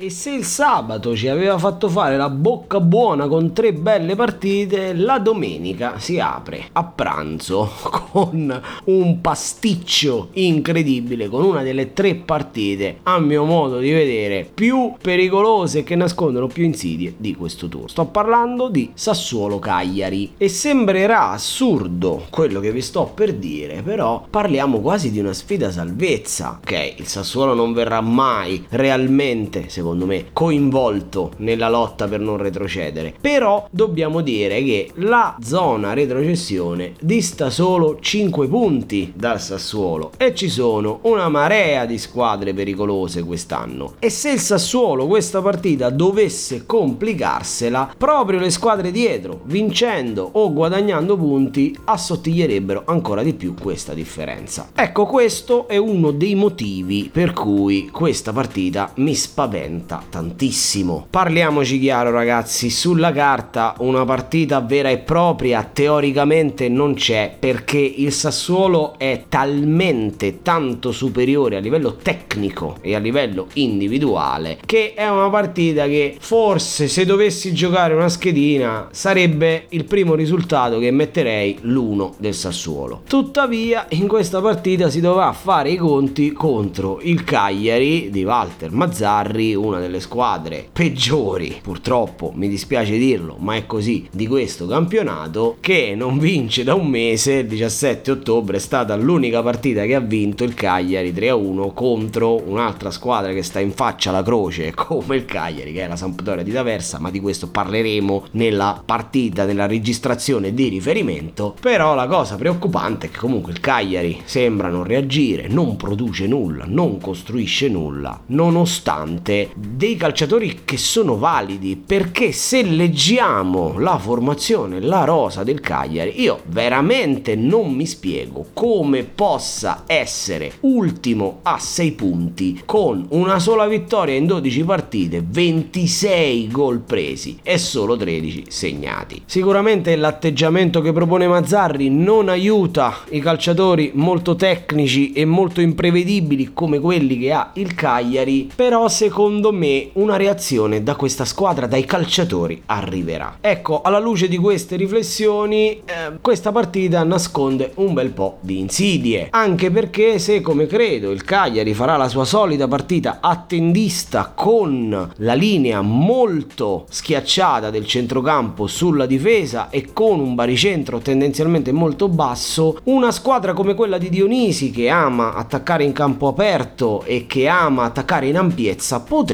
E se il sabato ci aveva fatto fare la bocca buona con tre belle partite, la domenica si apre a pranzo con un pasticcio incredibile, con una delle tre partite, a mio modo di vedere, più pericolose che nascondono più insidie di questo tour. Sto parlando di Sassuolo Cagliari e sembrerà assurdo quello che vi sto per dire, però parliamo quasi di una sfida salvezza. Ok, il Sassuolo non verrà mai realmente, secondo me, coinvolto nella lotta per non retrocedere. Però dobbiamo dire che la zona retrocessione dista solo 5 punti dal Sassuolo e ci sono una marea di squadre pericolose quest'anno. E se il Sassuolo questa partita dovesse complicarsela, proprio le squadre dietro, vincendo o guadagnando punti, assottiglierebbero ancora di più questa differenza. Ecco, questo è uno dei motivi per cui questa partita mi spaventa tantissimo. Parliamoci chiaro ragazzi, sulla carta una partita vera e propria teoricamente non c'è perché il Sassuolo è talmente tanto superiore a livello tecnico e a livello individuale che è una partita che forse se dovessi giocare una schedina sarebbe il primo risultato che metterei l'1 del Sassuolo. Tuttavia in questa partita si dovrà fare i conti contro il Cagliari di Walter Mazzarri, una delle squadre peggiori, purtroppo mi dispiace dirlo, ma è così di questo campionato che non vince da un mese, il 17 ottobre è stata l'unica partita che ha vinto il Cagliari 3-1 contro un'altra squadra che sta in faccia alla croce come il Cagliari che è la Sampdoria di D'Aversa, ma di questo parleremo nella partita, nella registrazione di riferimento, però la cosa preoccupante è che comunque il Cagliari sembra non reagire, non produce nulla, non costruisce nulla, nonostante dei calciatori che sono validi, perché se leggiamo la formazione, la rosa del Cagliari, io veramente non mi spiego come possa essere ultimo a 6 punti con una sola vittoria in 12 partite, 26 gol presi e solo 13 segnati. Sicuramente l'atteggiamento che propone Mazzarri non aiuta i calciatori molto tecnici e molto imprevedibili come quelli che ha il Cagliari, però secondo me una reazione da questa squadra, dai calciatori, arriverà. Ecco, alla luce di queste riflessioni, eh, questa partita nasconde un bel po' di insidie, anche perché se come credo il Cagliari farà la sua solita partita attendista con la linea molto schiacciata del centrocampo sulla difesa e con un baricentro tendenzialmente molto basso, una squadra come quella di Dionisi che ama attaccare in campo aperto e che ama attaccare in ampiezza potrebbe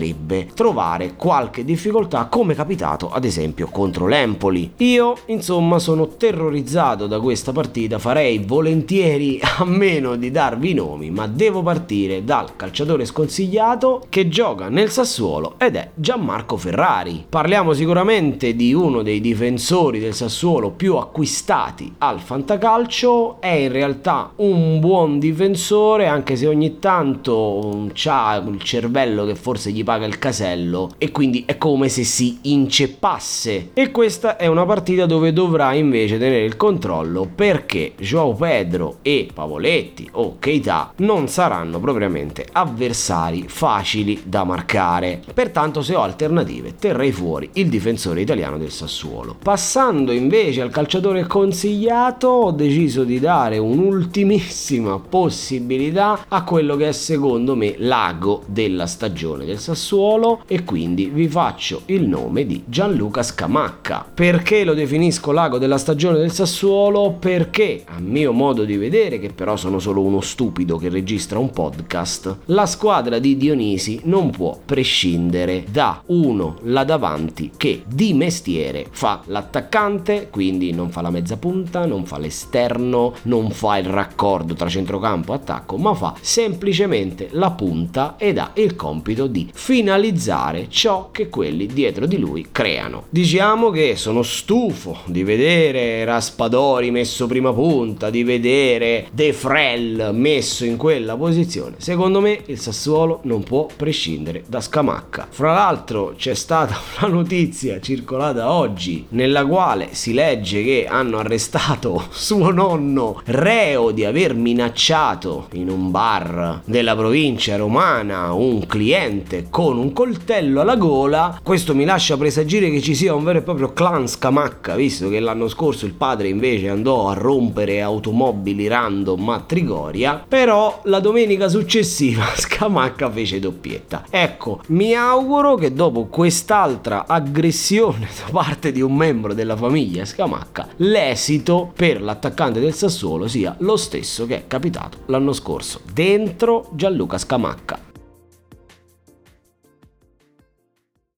trovare qualche difficoltà come capitato ad esempio contro l'Empoli. Io insomma sono terrorizzato da questa partita, farei volentieri a meno di darvi i nomi, ma devo partire dal calciatore sconsigliato che gioca nel Sassuolo ed è Gianmarco Ferrari. Parliamo sicuramente di uno dei difensori del Sassuolo più acquistati al fantacalcio, è in realtà un buon difensore anche se ogni tanto ha il cervello che forse gli paga il casello e quindi è come se si inceppasse. E questa è una partita dove dovrà invece tenere il controllo perché Joao Pedro e Pavoletti o Keita non saranno propriamente avversari facili da marcare. Pertanto se ho alternative terrei fuori il difensore italiano del Sassuolo. Passando invece al calciatore consigliato ho deciso di dare un'ultimissima possibilità a quello che è secondo me l'ago della stagione del Sassuolo e quindi vi faccio il nome di Gianluca Scamacca. Perché lo definisco l'ago della stagione del Sassuolo? Perché a mio modo di vedere, che però sono solo uno stupido che registra un podcast, la squadra di Dionisi non può prescindere da uno là davanti che di mestiere fa l'attaccante, quindi non fa la mezza punta, non fa l'esterno, non fa il raccordo tra centrocampo e attacco, ma fa semplicemente la punta ed ha il compito di finalizzare ciò che quelli dietro di lui creano. Diciamo che sono stufo di vedere Raspadori messo prima punta, di vedere De Frel messo in quella posizione. Secondo me il Sassuolo non può prescindere da Scamacca. Fra l'altro c'è stata una notizia circolata oggi nella quale si legge che hanno arrestato suo nonno reo di aver minacciato in un bar della provincia romana un cliente con un coltello alla gola. Questo mi lascia presagire che ci sia un vero e proprio clan Scamacca, visto che l'anno scorso il padre invece andò a rompere automobili random a Trigoria. Però la domenica successiva Scamacca fece doppietta. Ecco, mi auguro che dopo quest'altra aggressione da parte di un membro della famiglia Scamacca, l'esito per l'attaccante del Sassuolo sia lo stesso che è capitato l'anno scorso dentro Gianluca Scamacca.